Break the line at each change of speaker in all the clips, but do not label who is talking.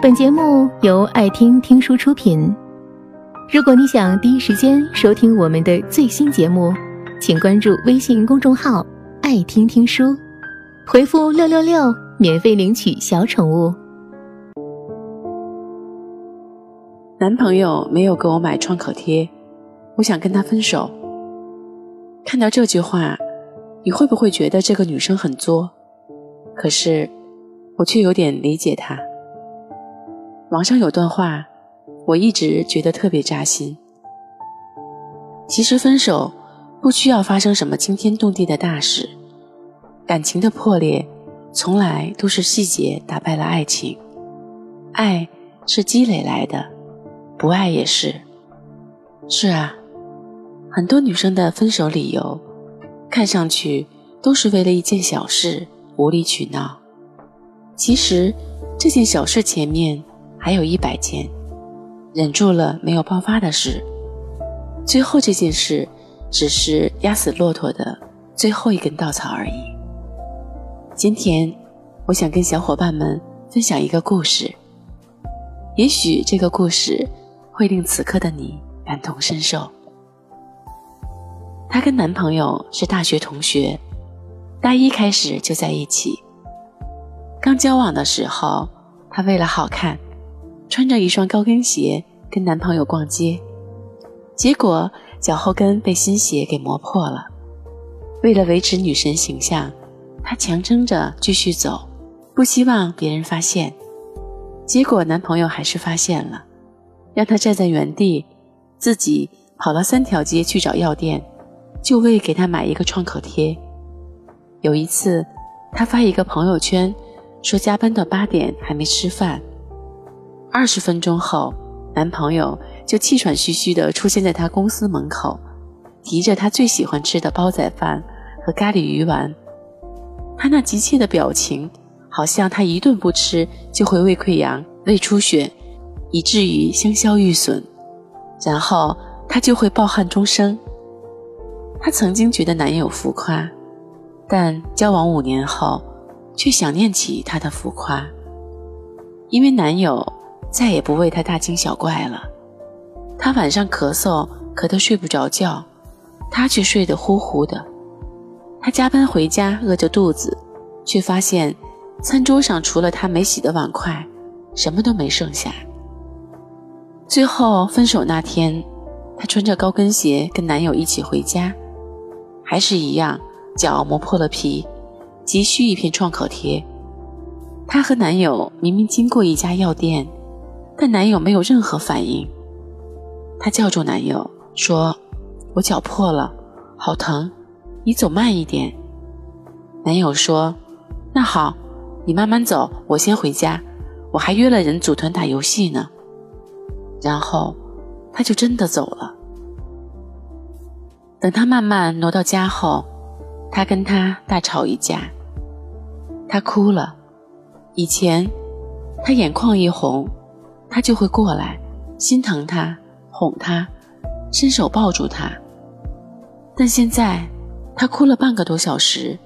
本节目由爱听听书出品。如果你想第一时间收听我们的最新节目，请关注微信公众号“爱听听书”，回复“六六六”免费领取小宠物。
男朋友没有给我买创可贴，我想跟他分手。看到这句话，你会不会觉得这个女生很作？可是，我却有点理解她。网上有段话，我一直觉得特别扎心。其实分手不需要发生什么惊天动地的大事，感情的破裂从来都是细节打败了爱情。爱是积累来的，不爱也是。是啊，很多女生的分手理由，看上去都是为了一件小事无理取闹。其实这件小事前面。还有一百件，忍住了没有爆发的事，最后这件事只是压死骆驼的最后一根稻草而已。今天，我想跟小伙伴们分享一个故事，也许这个故事会令此刻的你感同身受。她跟男朋友是大学同学，大一开始就在一起。刚交往的时候，她为了好看。穿着一双高跟鞋跟男朋友逛街，结果脚后跟被新鞋给磨破了。为了维持女神形象，她强撑着继续走，不希望别人发现。结果男朋友还是发现了，让她站在原地，自己跑了三条街去找药店，就为给她买一个创可贴。有一次，她发一个朋友圈，说加班到八点还没吃饭。二十分钟后，男朋友就气喘吁吁地出现在她公司门口，提着她最喜欢吃的煲仔饭和咖喱鱼丸。他那急切的表情，好像他一顿不吃就会胃溃疡、胃出血，以至于香消玉损，然后他就会抱憾终生。她曾经觉得男友浮夸，但交往五年后，却想念起他的浮夸，因为男友。再也不为他大惊小怪了。他晚上咳嗽，咳得睡不着觉，他却睡得呼呼的。他加班回家，饿着肚子，却发现餐桌上除了他没洗的碗筷，什么都没剩下。最后分手那天，她穿着高跟鞋跟男友一起回家，还是一样，脚磨破了皮，急需一片创可贴。她和男友明明经过一家药店。但男友没有任何反应，她叫住男友说：“我脚破了，好疼，你走慢一点。”男友说：“那好，你慢慢走，我先回家，我还约了人组团打游戏呢。”然后他就真的走了。等他慢慢挪到家后，他跟他大吵一架，他哭了。以前他眼眶一红。他就会过来，心疼他，哄他，伸手抱住他。但现在，他哭了半个多小时，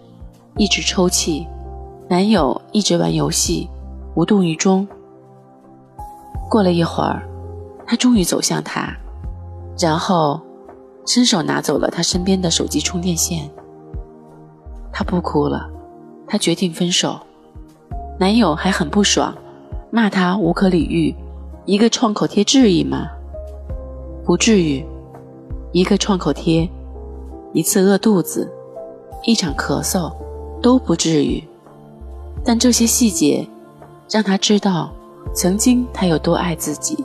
一直抽泣，男友一直玩游戏，无动于衷。过了一会儿，他终于走向他，然后伸手拿走了他身边的手机充电线。他不哭了，他决定分手。男友还很不爽，骂他无可理喻。一个创口贴至于吗？不至于。一个创口贴，一次饿肚子，一场咳嗽，都不至于。但这些细节，让他知道曾经他有多爱自己，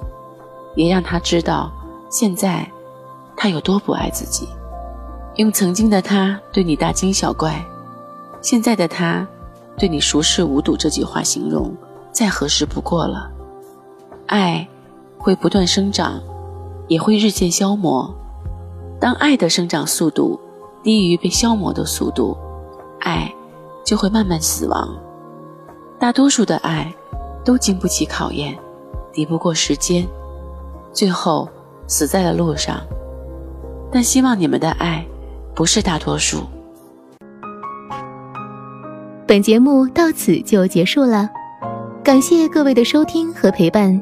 也让他知道现在他有多不爱自己。用曾经的他对你大惊小怪，现在的他对你熟视无睹这句话形容，再合适不过了。爱会不断生长，也会日渐消磨。当爱的生长速度低于被消磨的速度，爱就会慢慢死亡。大多数的爱都经不起考验，抵不过时间，最后死在了路上。但希望你们的爱不是大多数。
本节目到此就结束了。感谢各位的收听和陪伴，